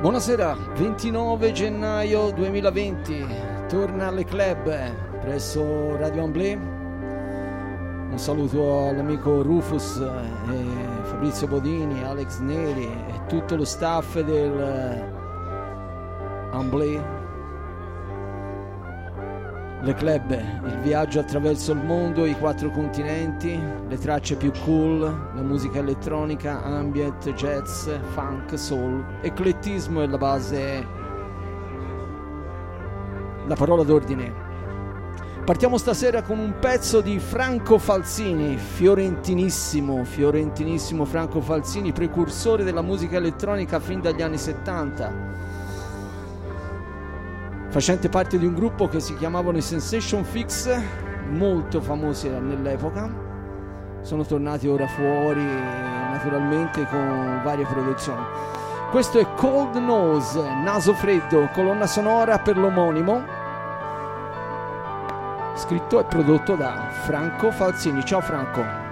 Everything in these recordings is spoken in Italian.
Buonasera, 29 gennaio 2020, torna alle club presso Radio Amblè. Un saluto all'amico Rufus, e Fabrizio Bodini, Alex Neri e tutto lo staff del Amblè le club, il viaggio attraverso il mondo, i quattro continenti, le tracce più cool, la musica elettronica, ambient, jazz, funk, soul, eclettismo è la base, la parola d'ordine. Partiamo stasera con un pezzo di Franco Falsini, fiorentinissimo, fiorentinissimo Franco Falsini, precursore della musica elettronica fin dagli anni 70 facente parte di un gruppo che si chiamavano i Sensation Fix, molto famosi nell'epoca. Sono tornati ora fuori naturalmente con varie produzioni. Questo è Cold Nose, Naso Freddo, colonna sonora per l'omonimo, scritto e prodotto da Franco Falsini. Ciao Franco.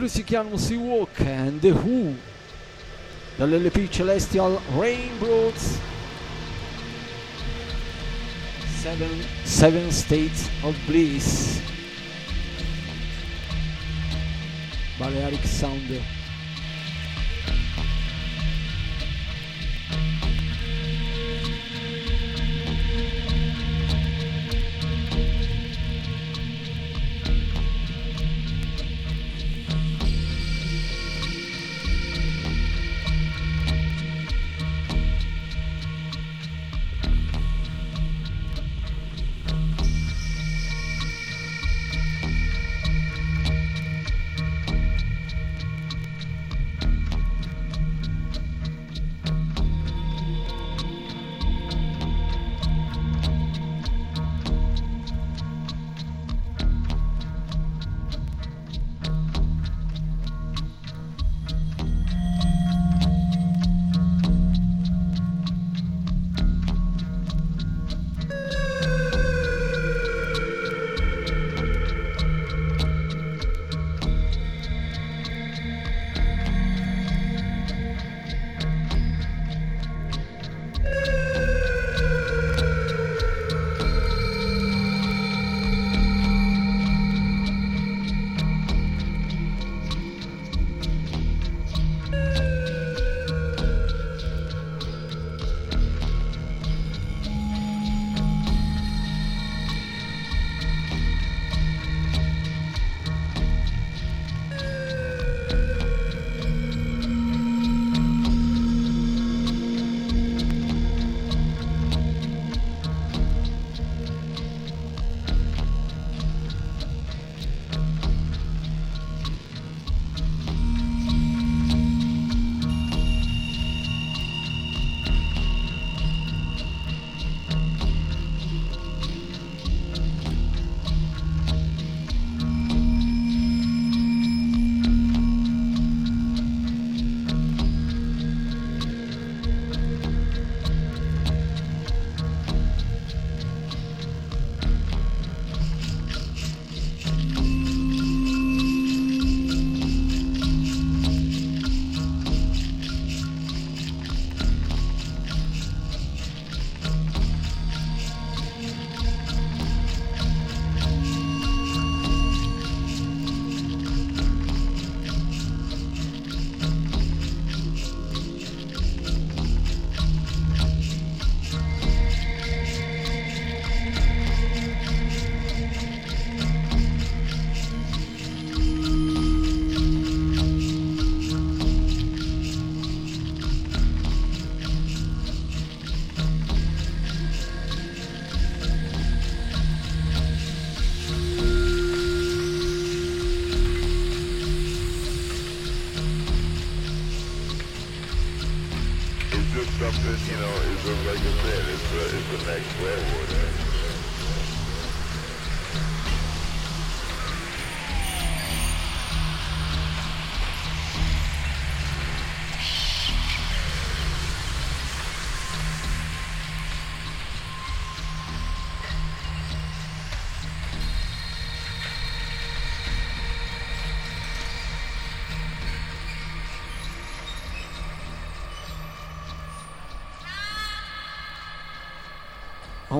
Loro si chiamano Seawalk and The Who dall'LP Celestial Rainbows. Seven, Seven States of Bliss. Balearic Sound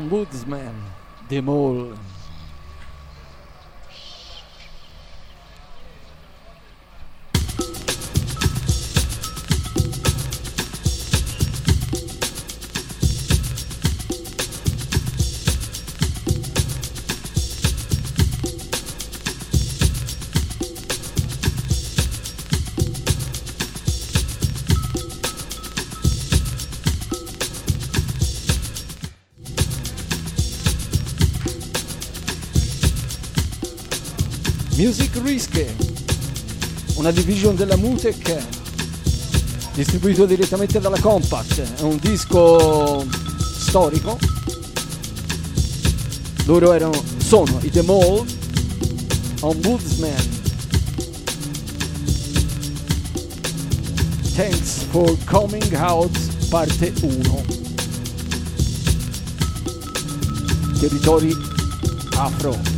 Ombudsman, The Mole. Music Risk, una division della Mutec, distribuito direttamente dalla Compact, è un disco storico. Loro erano, sono i The Mole, Ombudsman. Thanks for Coming Out, parte 1. Territori afro.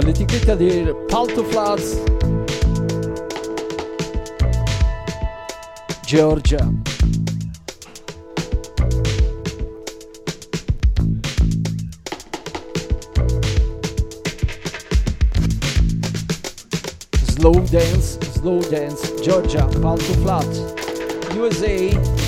Dall'etichetta di Palto Floods Georgia. Slow Dance, Slow Dance, Georgia, Palto Flats, USA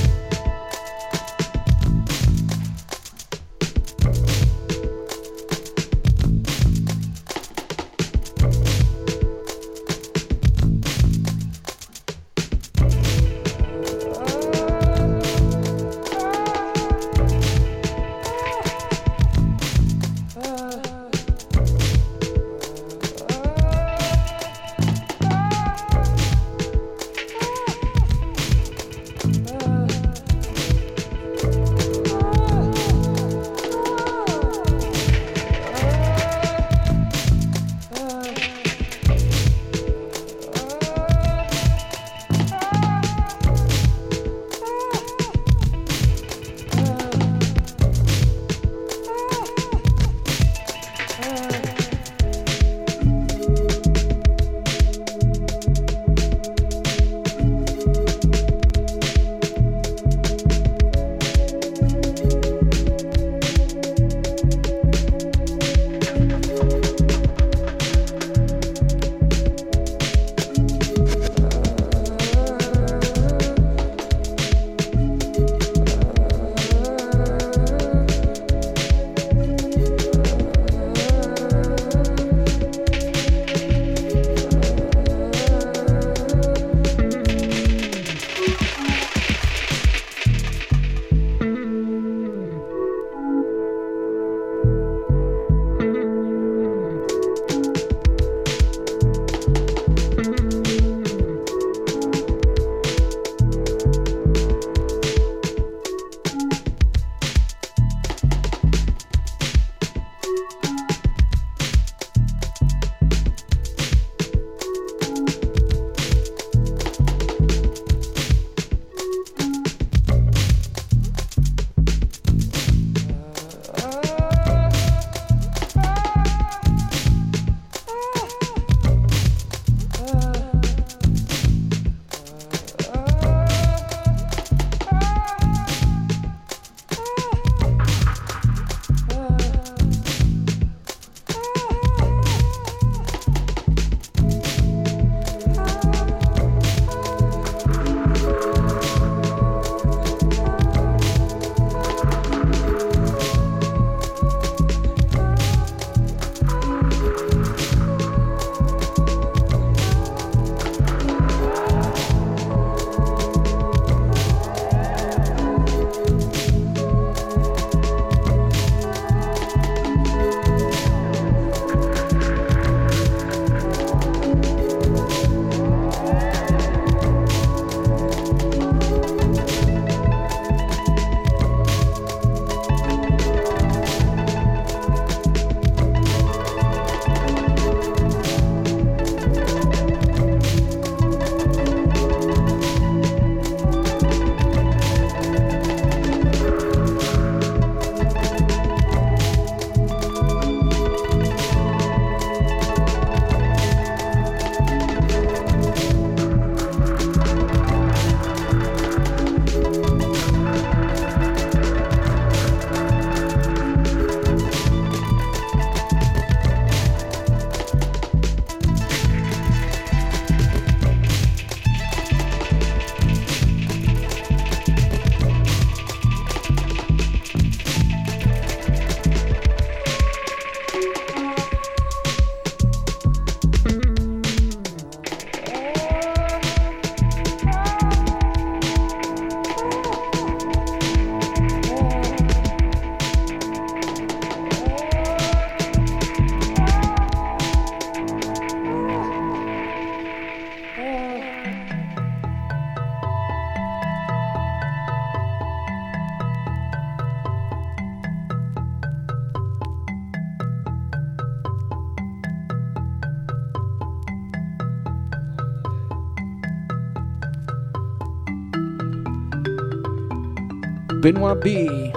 Benoit B.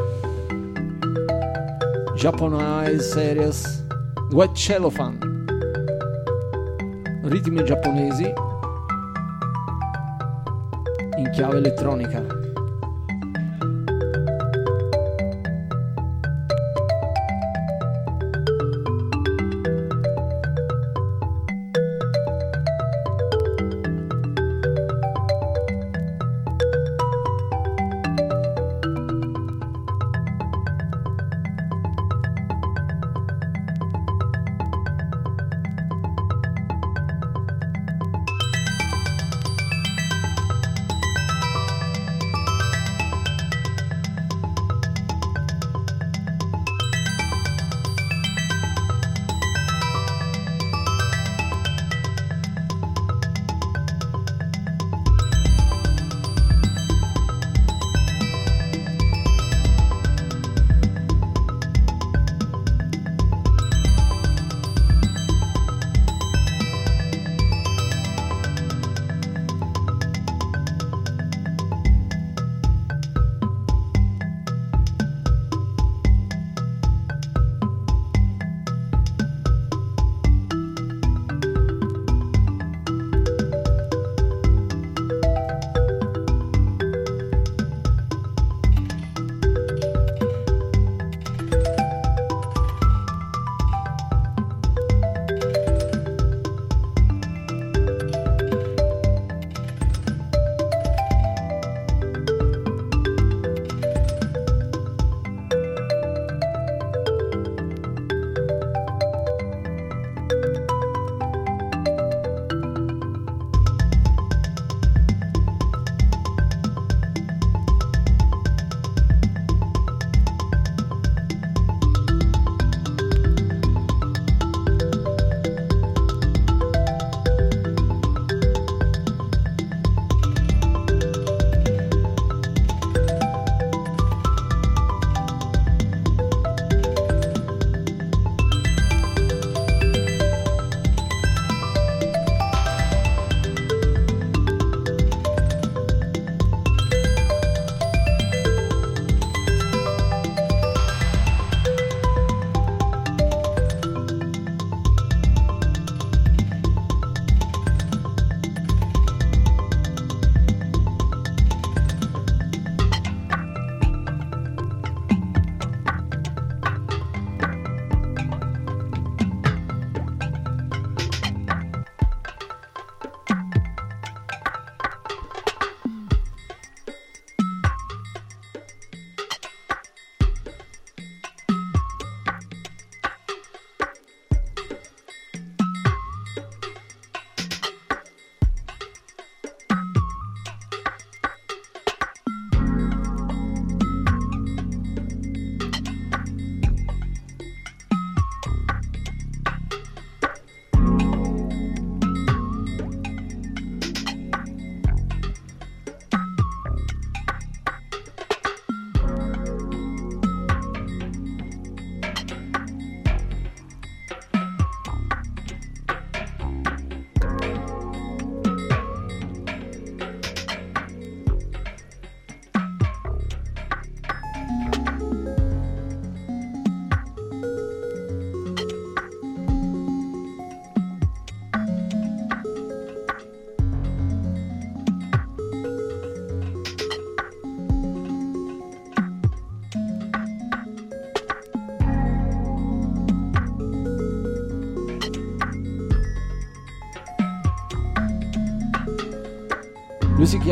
Japanese Series. White Cellophane Ritmi giapponesi. In chiave elettronica.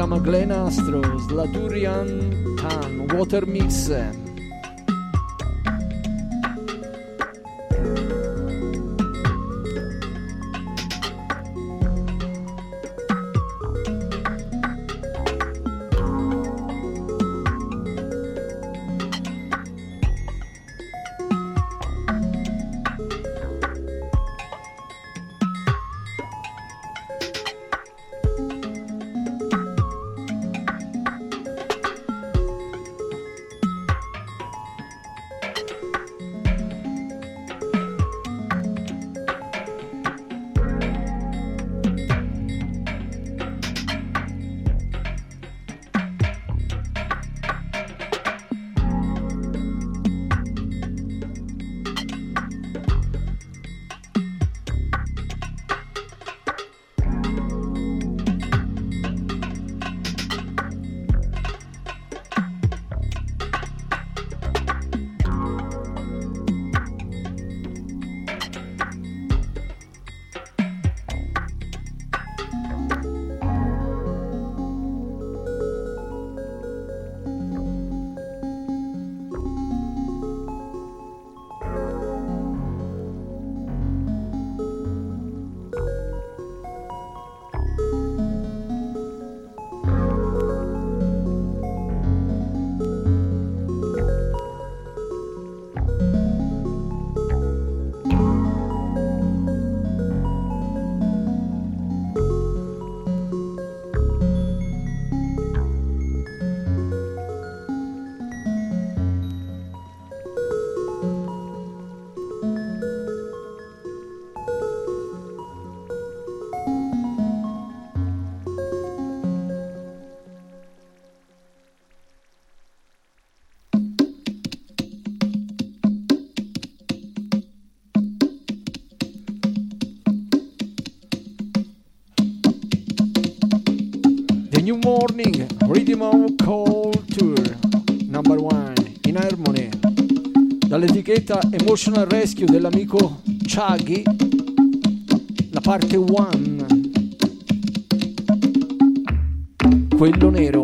Chiama Glen Astro, Slaturian Tan, Water Mix. New Morning Rhythm of Culture. Number One in Harmony. Dall'etichetta Emotional Rescue dell'amico Chaggy la parte 1 quello nero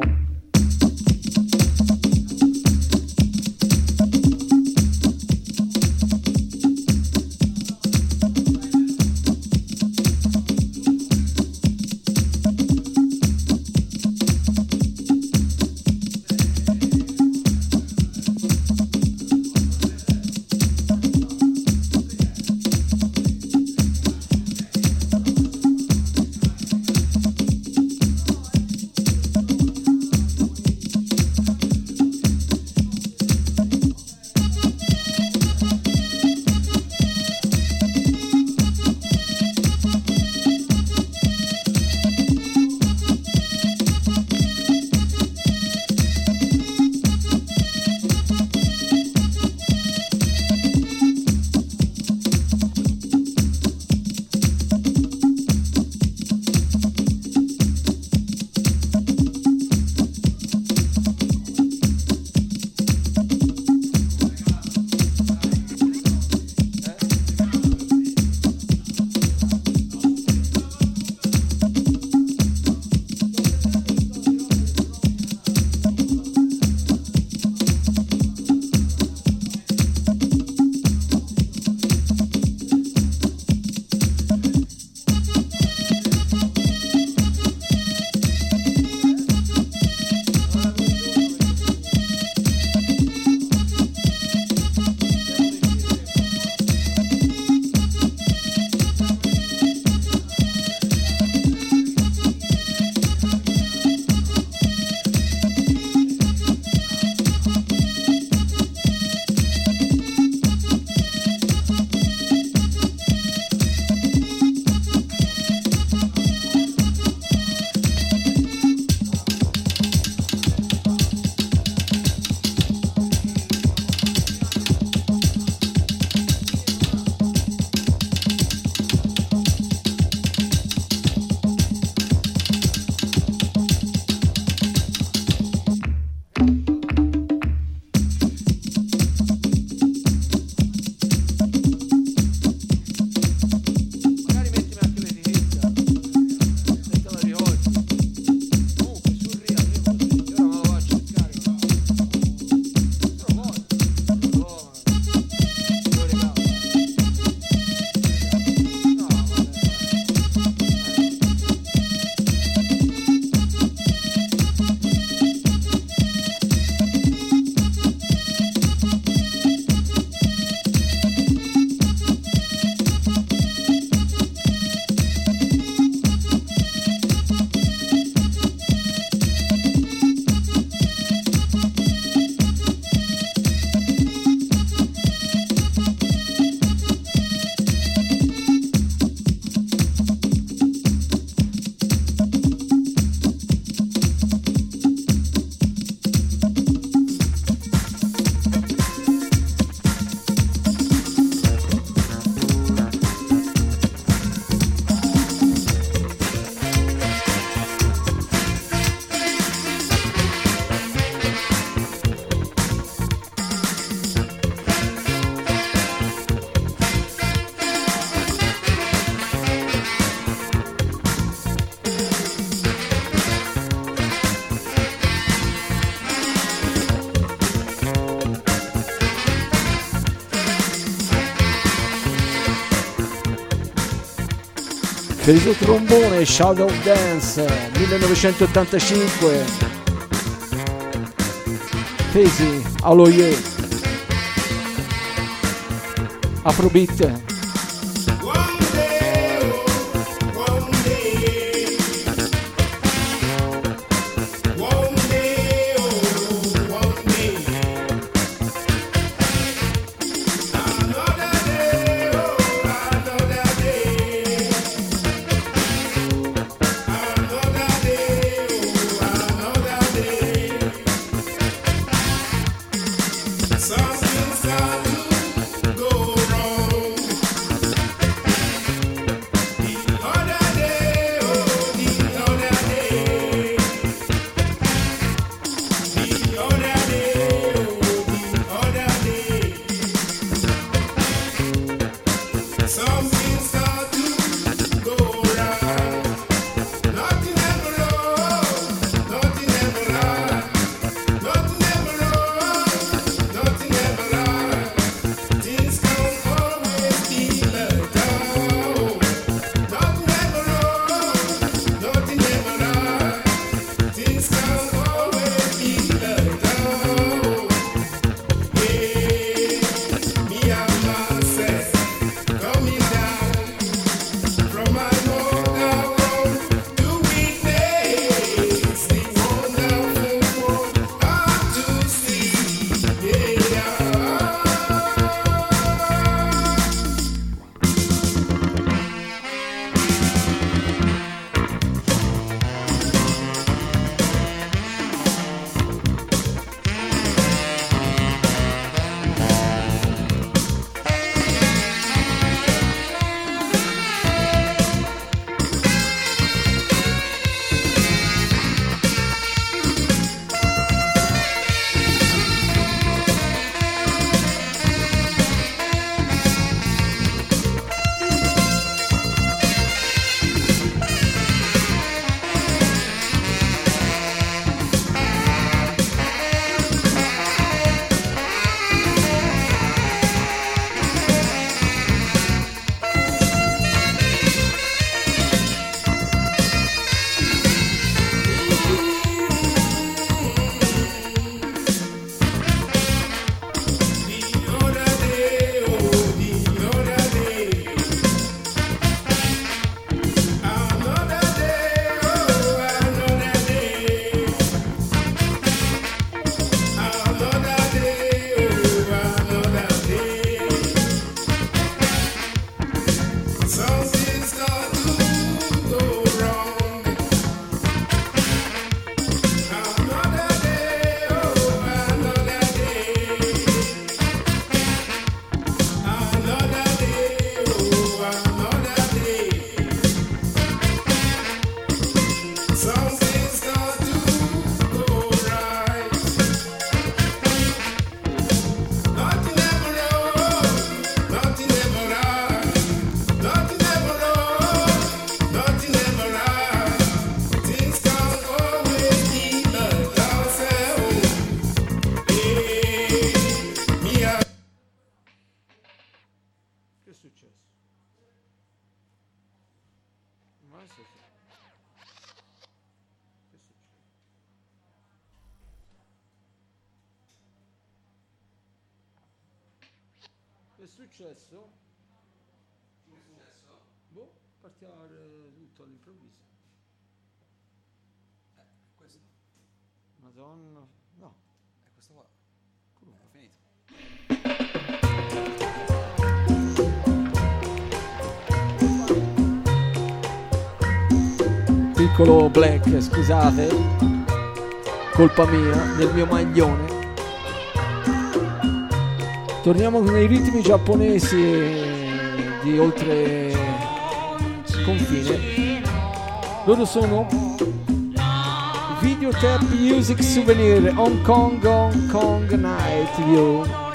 per il suo trombone Shadow Dance 1985 Fesi Aloye. Afrobeat successo? Che è successo? Boh, partiva tutto all'improvviso. Eh, questo. Madonna. No. È questo qua. Comunque. È finito. Piccolo black, scusate. Colpa mia, nel mio maglione torniamo nei ritmi giapponesi di oltre confine. Loro sono Videotape Music Souvenir Hong Kong Hong Kong Night View.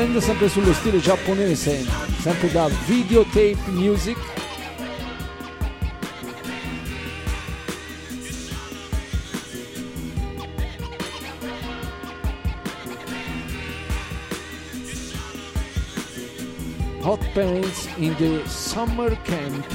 rimanendo sempre sullo stile giapponese, sempre da videotape music. Hot pants in the Summer Camp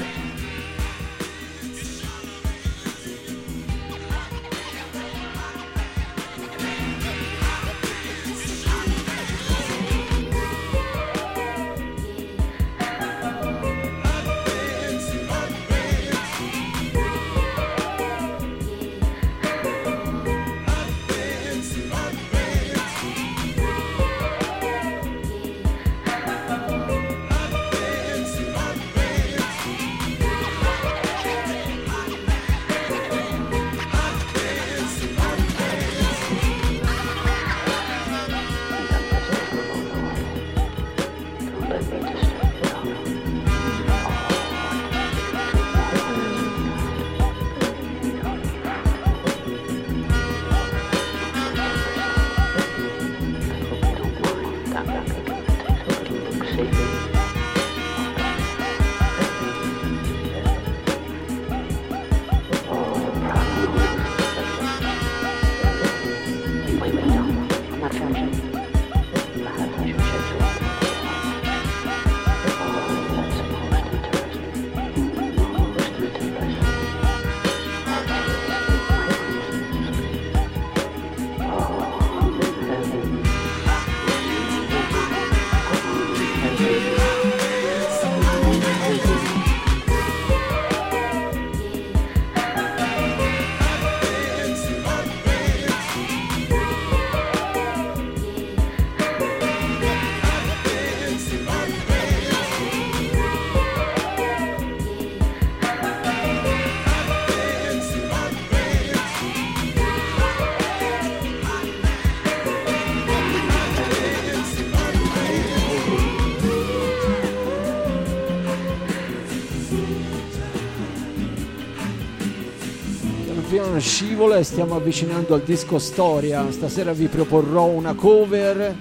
piano scivola e stiamo avvicinando al disco Storia. Stasera vi proporrò una cover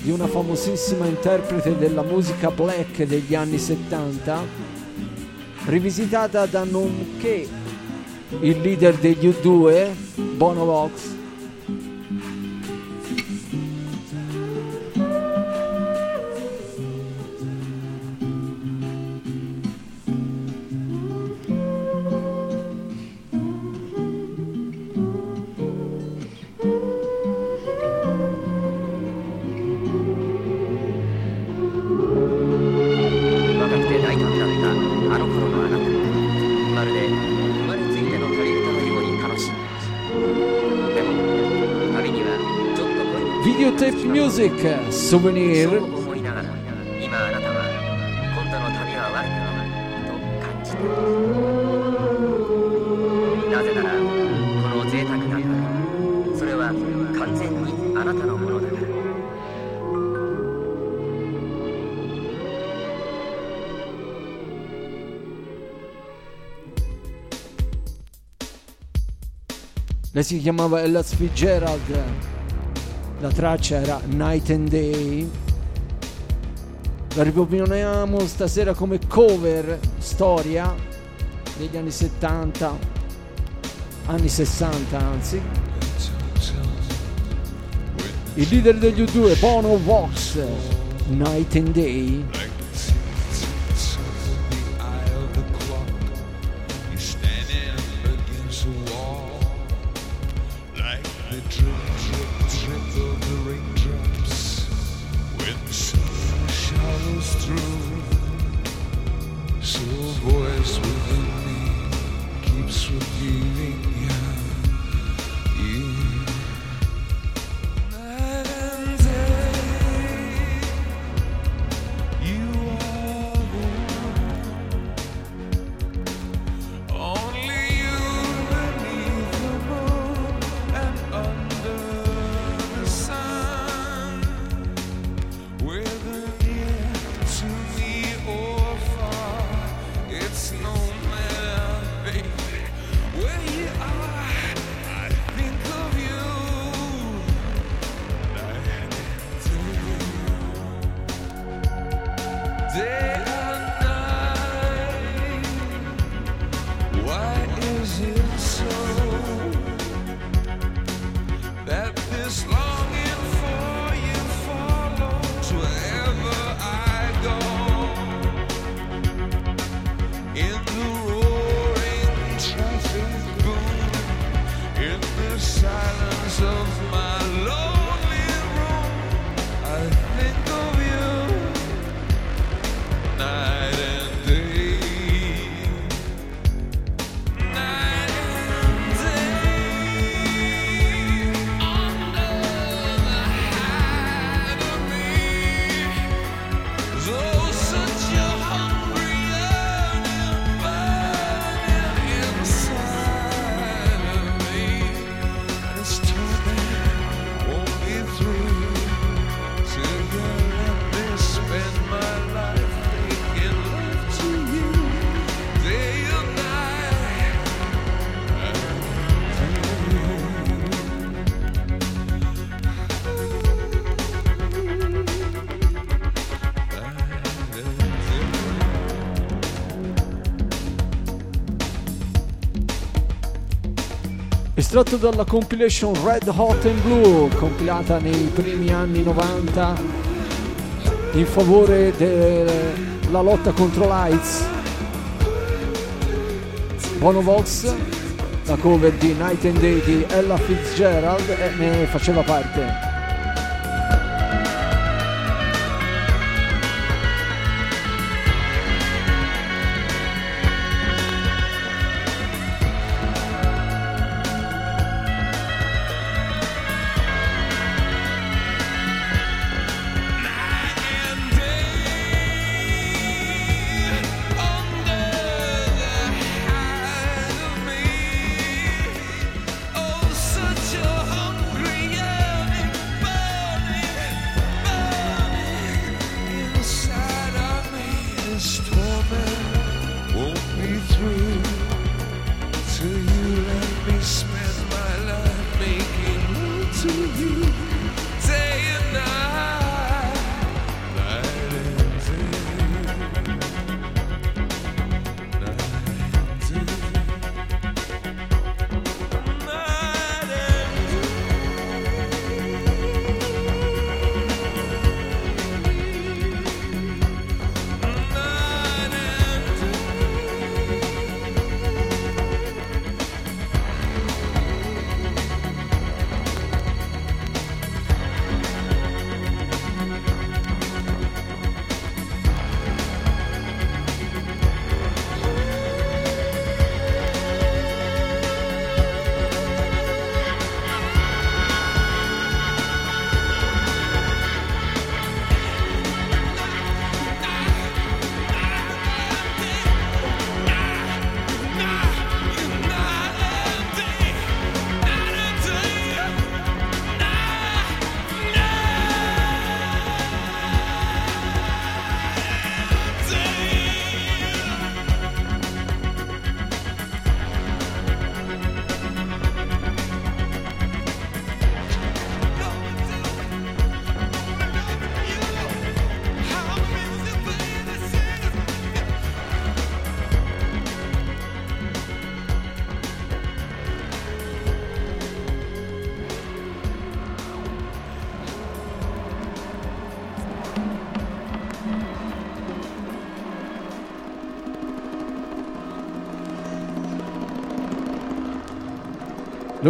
di una famosissima interprete della musica black degli anni 70, rivisitata da nonché il leader degli U2, Bono Vox. Music Souvenir そう思いながら今あなたは今度の旅は悪くないと感じているなぜならこの贅沢な旅それは完全にあなたのものだから Lei si chiamava Ella Fitzgerald, la traccia era Night and Day. La riproponiamo stasera come cover storia degli anni 70, anni 60 anzi. Il leader degli U2, Bono Vox, Night and Day. Estratto dalla compilation Red Hot and Blue, compilata nei primi anni 90 in favore della lotta contro l'AIDS. Bono Vox, la cover di Night and Day di Ella Fitzgerald e ne faceva parte.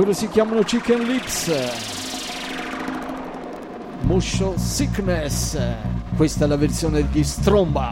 Loro si chiamano Chicken Lips. Motion Sickness. Questa è la versione di Stromba.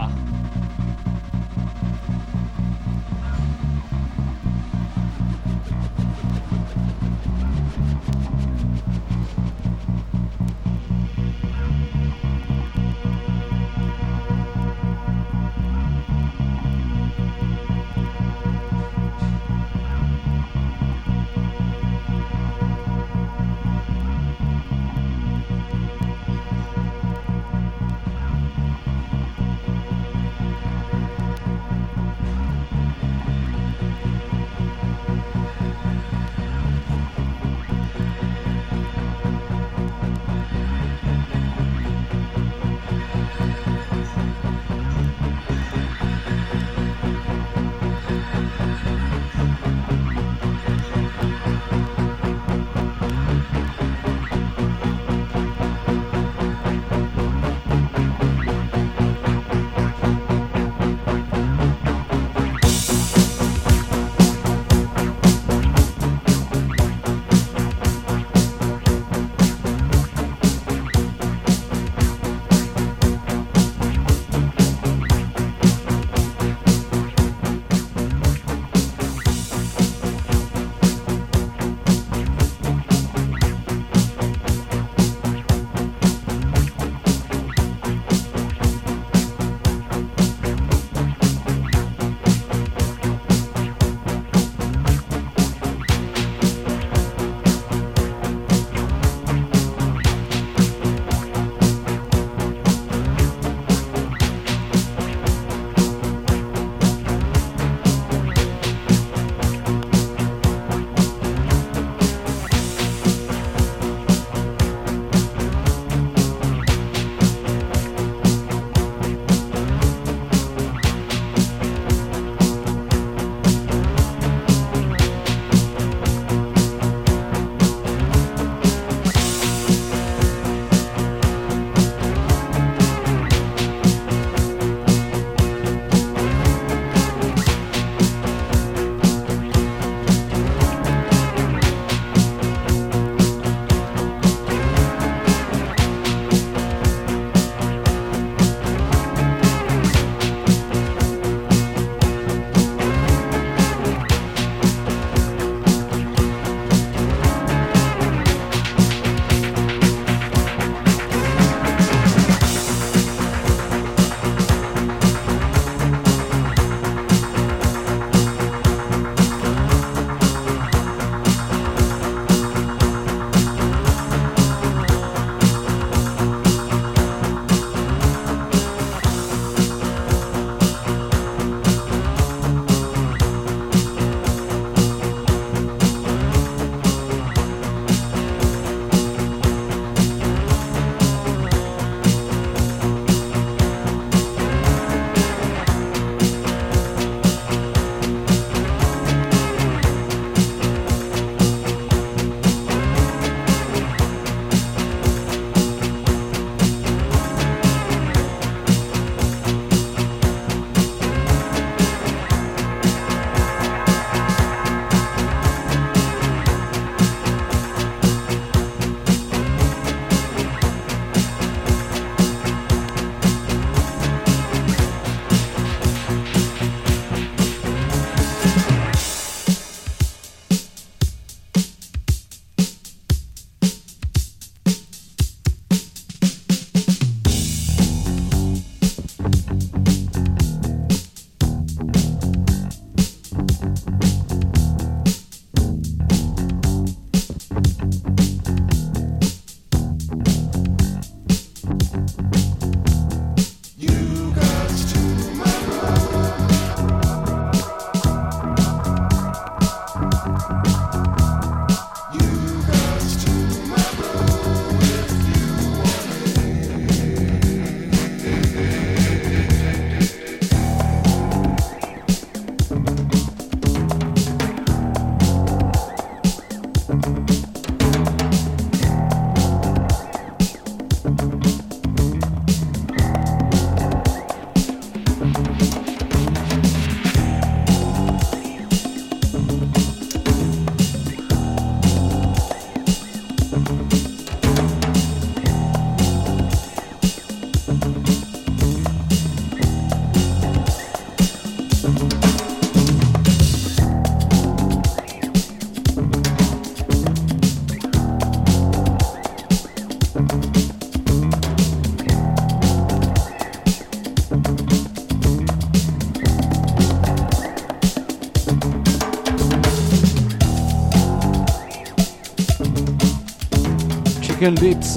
Broken Lips.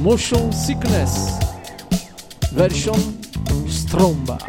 Motion Sickness. Version Stromba.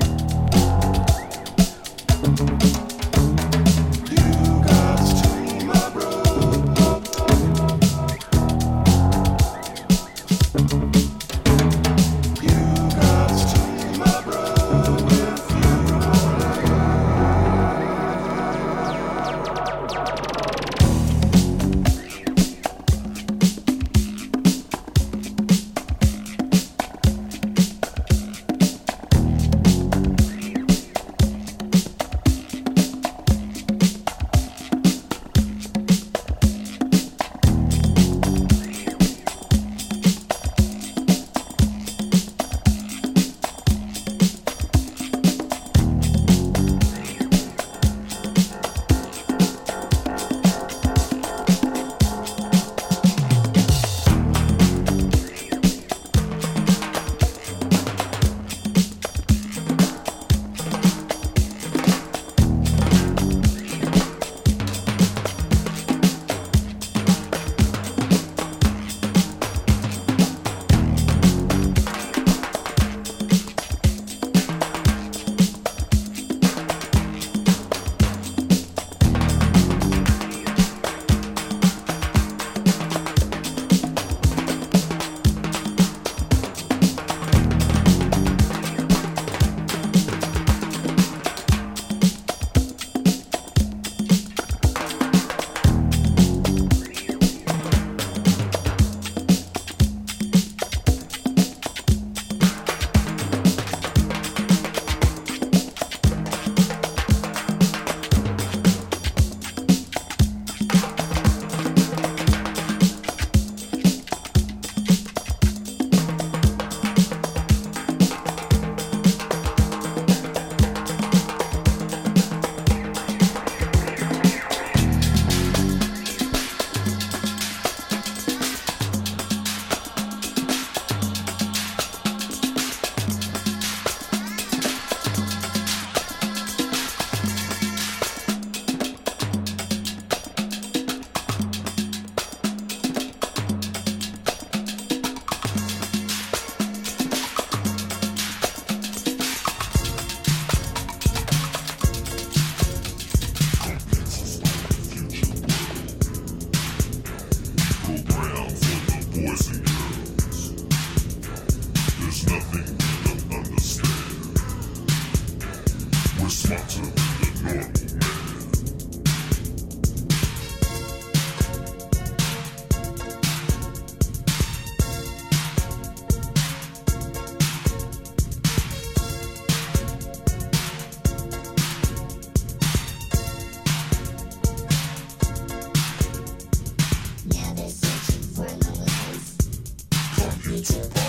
You.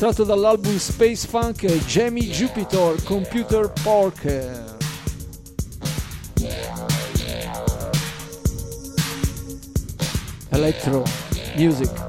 Estratto dall'album Space Funk Jamie Jupiter Computer Pork. Electro Music.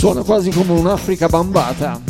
Suona quasi come un'Africa bambata.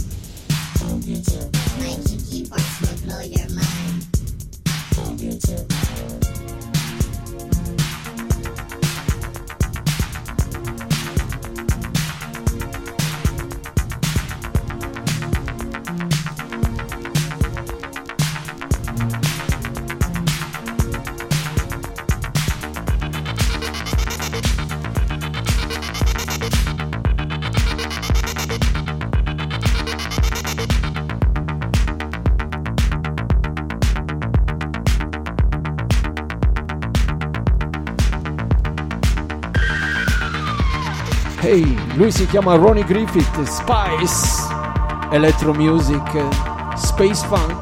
Lui si chiama Ronnie Griffith, Spice, Electro Music, Space Funk.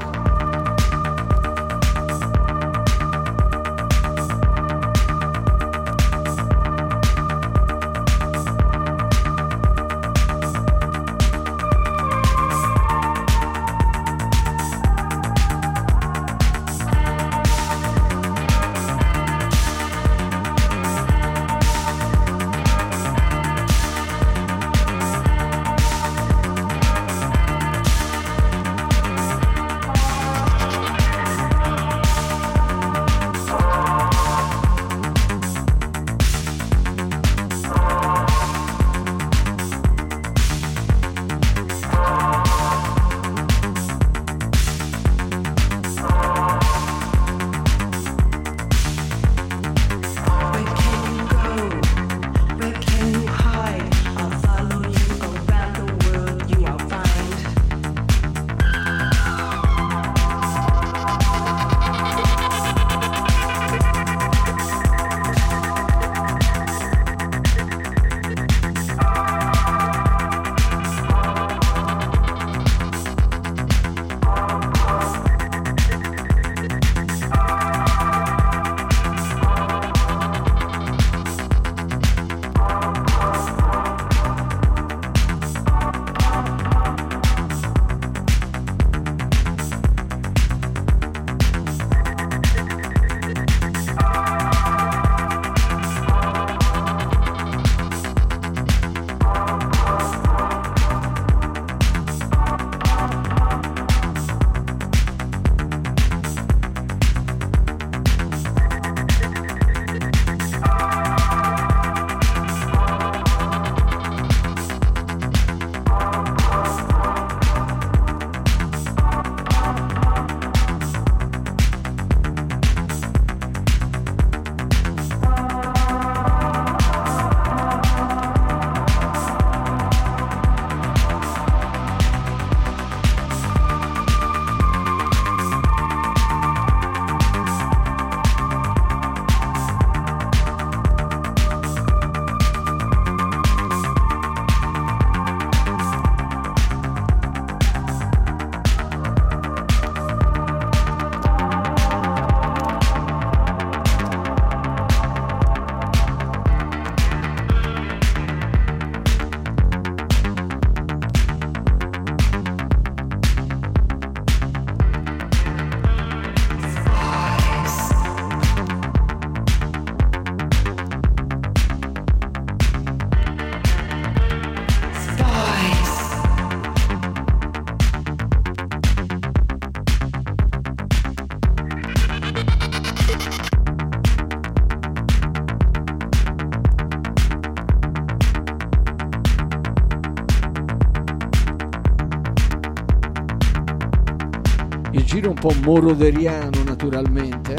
Po' moroderiano naturalmente.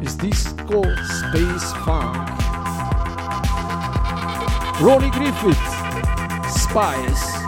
Is disco space funk. Ronnie Griffith, Spice.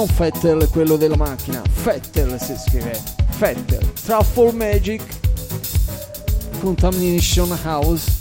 Non Fettel quello della macchina, Fettel si scrive. Fettel. Truffle Magic. Contamination House.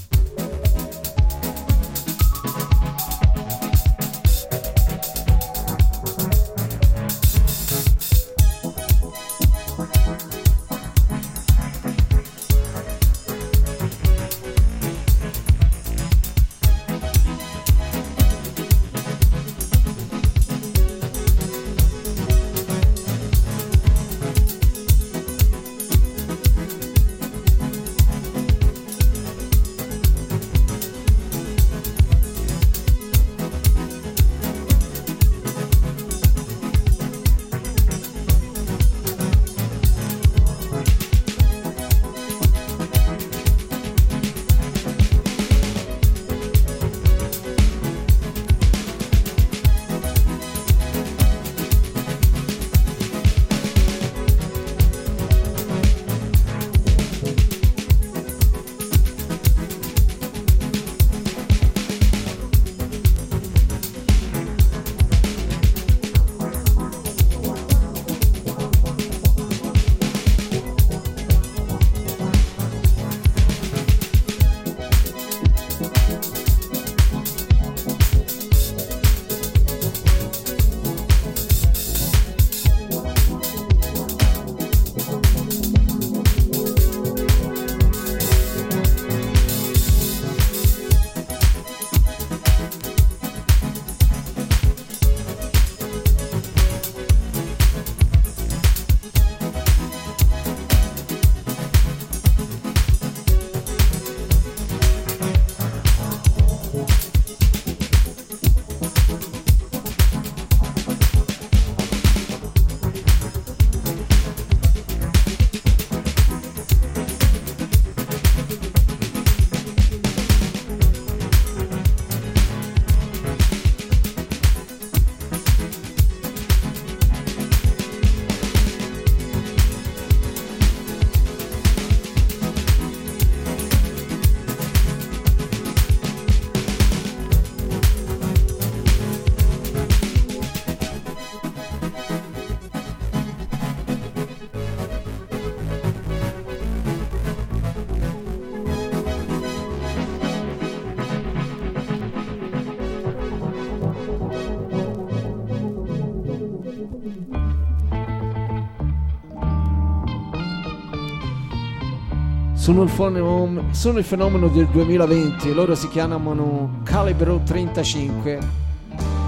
Sono il, fenomeno, sono il fenomeno del 2020, loro si chiamano Calibro 35.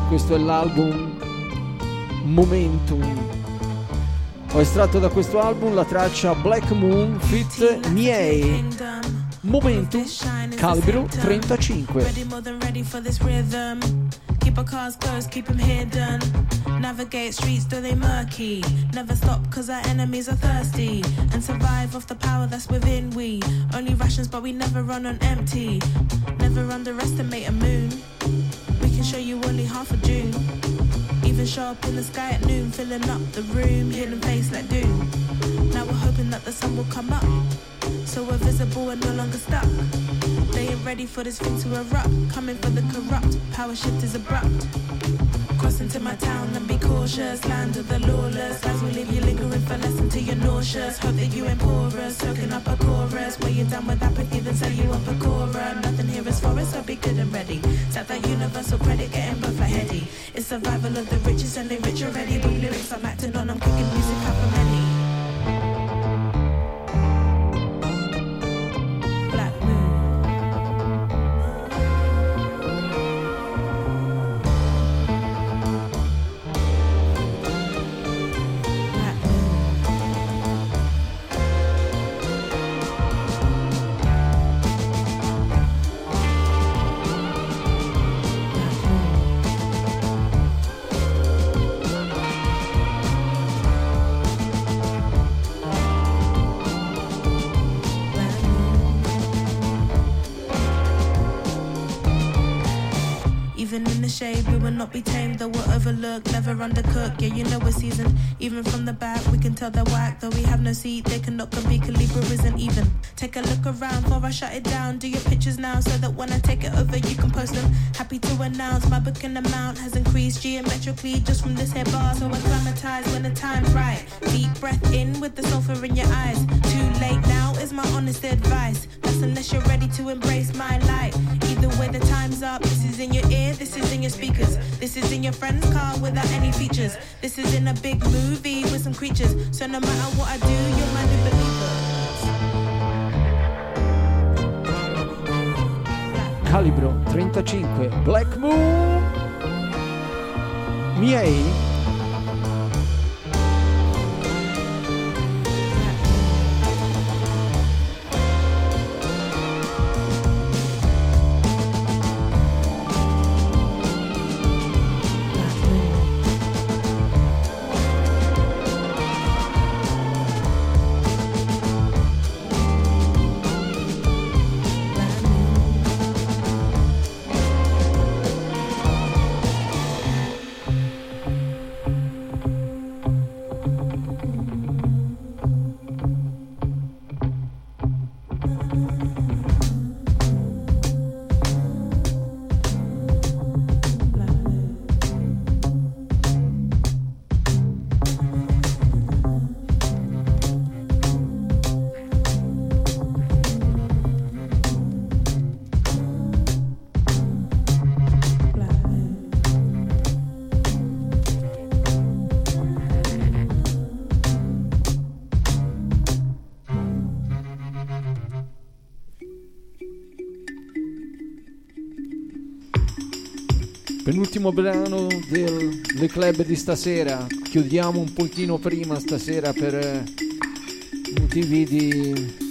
Questo è l'album Momentum. Ho estratto da questo album la traccia Black Moon Fit Niei. Momentum Calibro 35. Keep our cars close, keep them hidden. Navigate streets, though they murky. Never stop, cause our enemies are thirsty. And survive off the power that's within we. Only rations, but we never run on empty. Never underestimate a moon. We can show you only half a June. Even show up in the sky at noon, filling up the room, hidden face like doom. Now we're hoping that the sun will come up. So we're visible and no longer stuck. They ain't ready for this thing to erupt. Coming for the corrupt, power shift is abrupt. Cross into my town and be cautious. Land of the lawless. As we leave you lingering for less until you're nauseous. Hope that you ain't porous. Soaking up a chorus. Where you're done with apathy, then say you up a Cora. Nothing here is for us, so be good and ready. Tap that universal credit, getting both like heady. It's survival of the richest and they rich already. With lyrics I'm acting on, I'm kicking music out for many. Shade, we will not be tamed, though we're overlooked, never undercooked. Yeah, you know we're seasoned. Even from the back, we can tell they're whack. Though we have no seat, they cannot compete. Calibra isn't even. Take a look around before I shut it down. Do your pictures now so that when I take it over, you can post them. Happy to announce my booking amount has increased geometrically just from this here bar. So acclimatize when the time's right. Deep breath in with the sulfur in your eyes. Too late now is my honest advice. That's unless you're ready to embrace my light. Either way, the time's up. In your ear, this is in your speakers. This is in your friend's car without any features. This is in a big movie with some creatures. So no matter what I do, you're my new believer. Calibro 35 Black Moon miei penultimo brano del Le Club di stasera. Chiudiamo un pochino prima stasera per eh, motivi di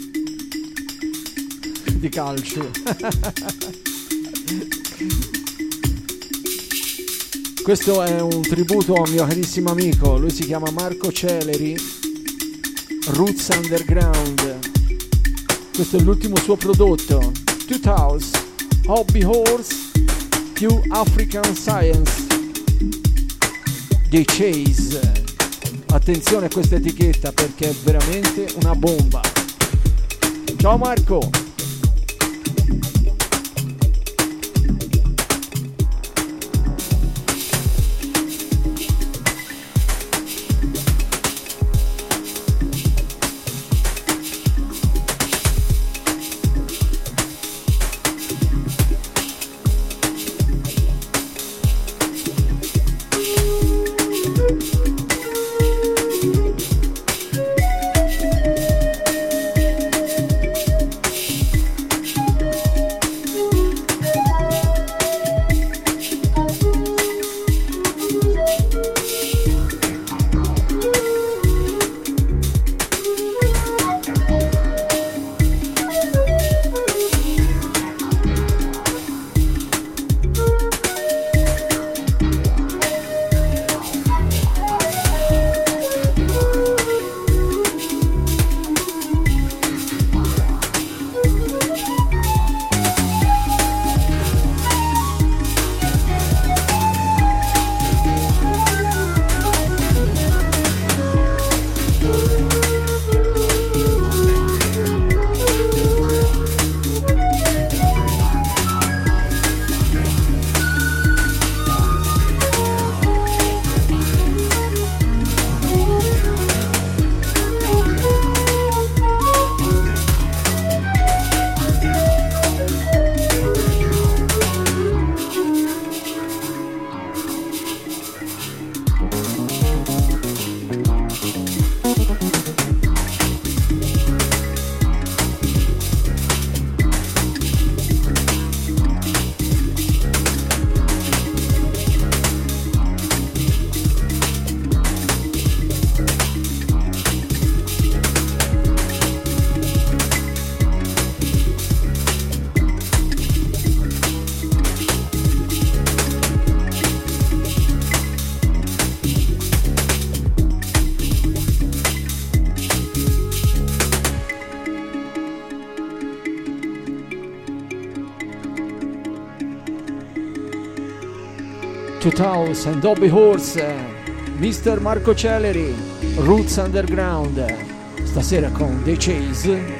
di calcio. Questo è un tributo a mio carissimo amico. Lui si chiama Marco Celeri Roots Underground. Questo è l'ultimo suo prodotto. 2000 Hobby Horse più African Science dei Chase. Attenzione a questa etichetta perché è veramente una bomba. Ciao Marco House and Dobby Horse, Mr. Marco Celeri, Roots Underground, stasera con The Chase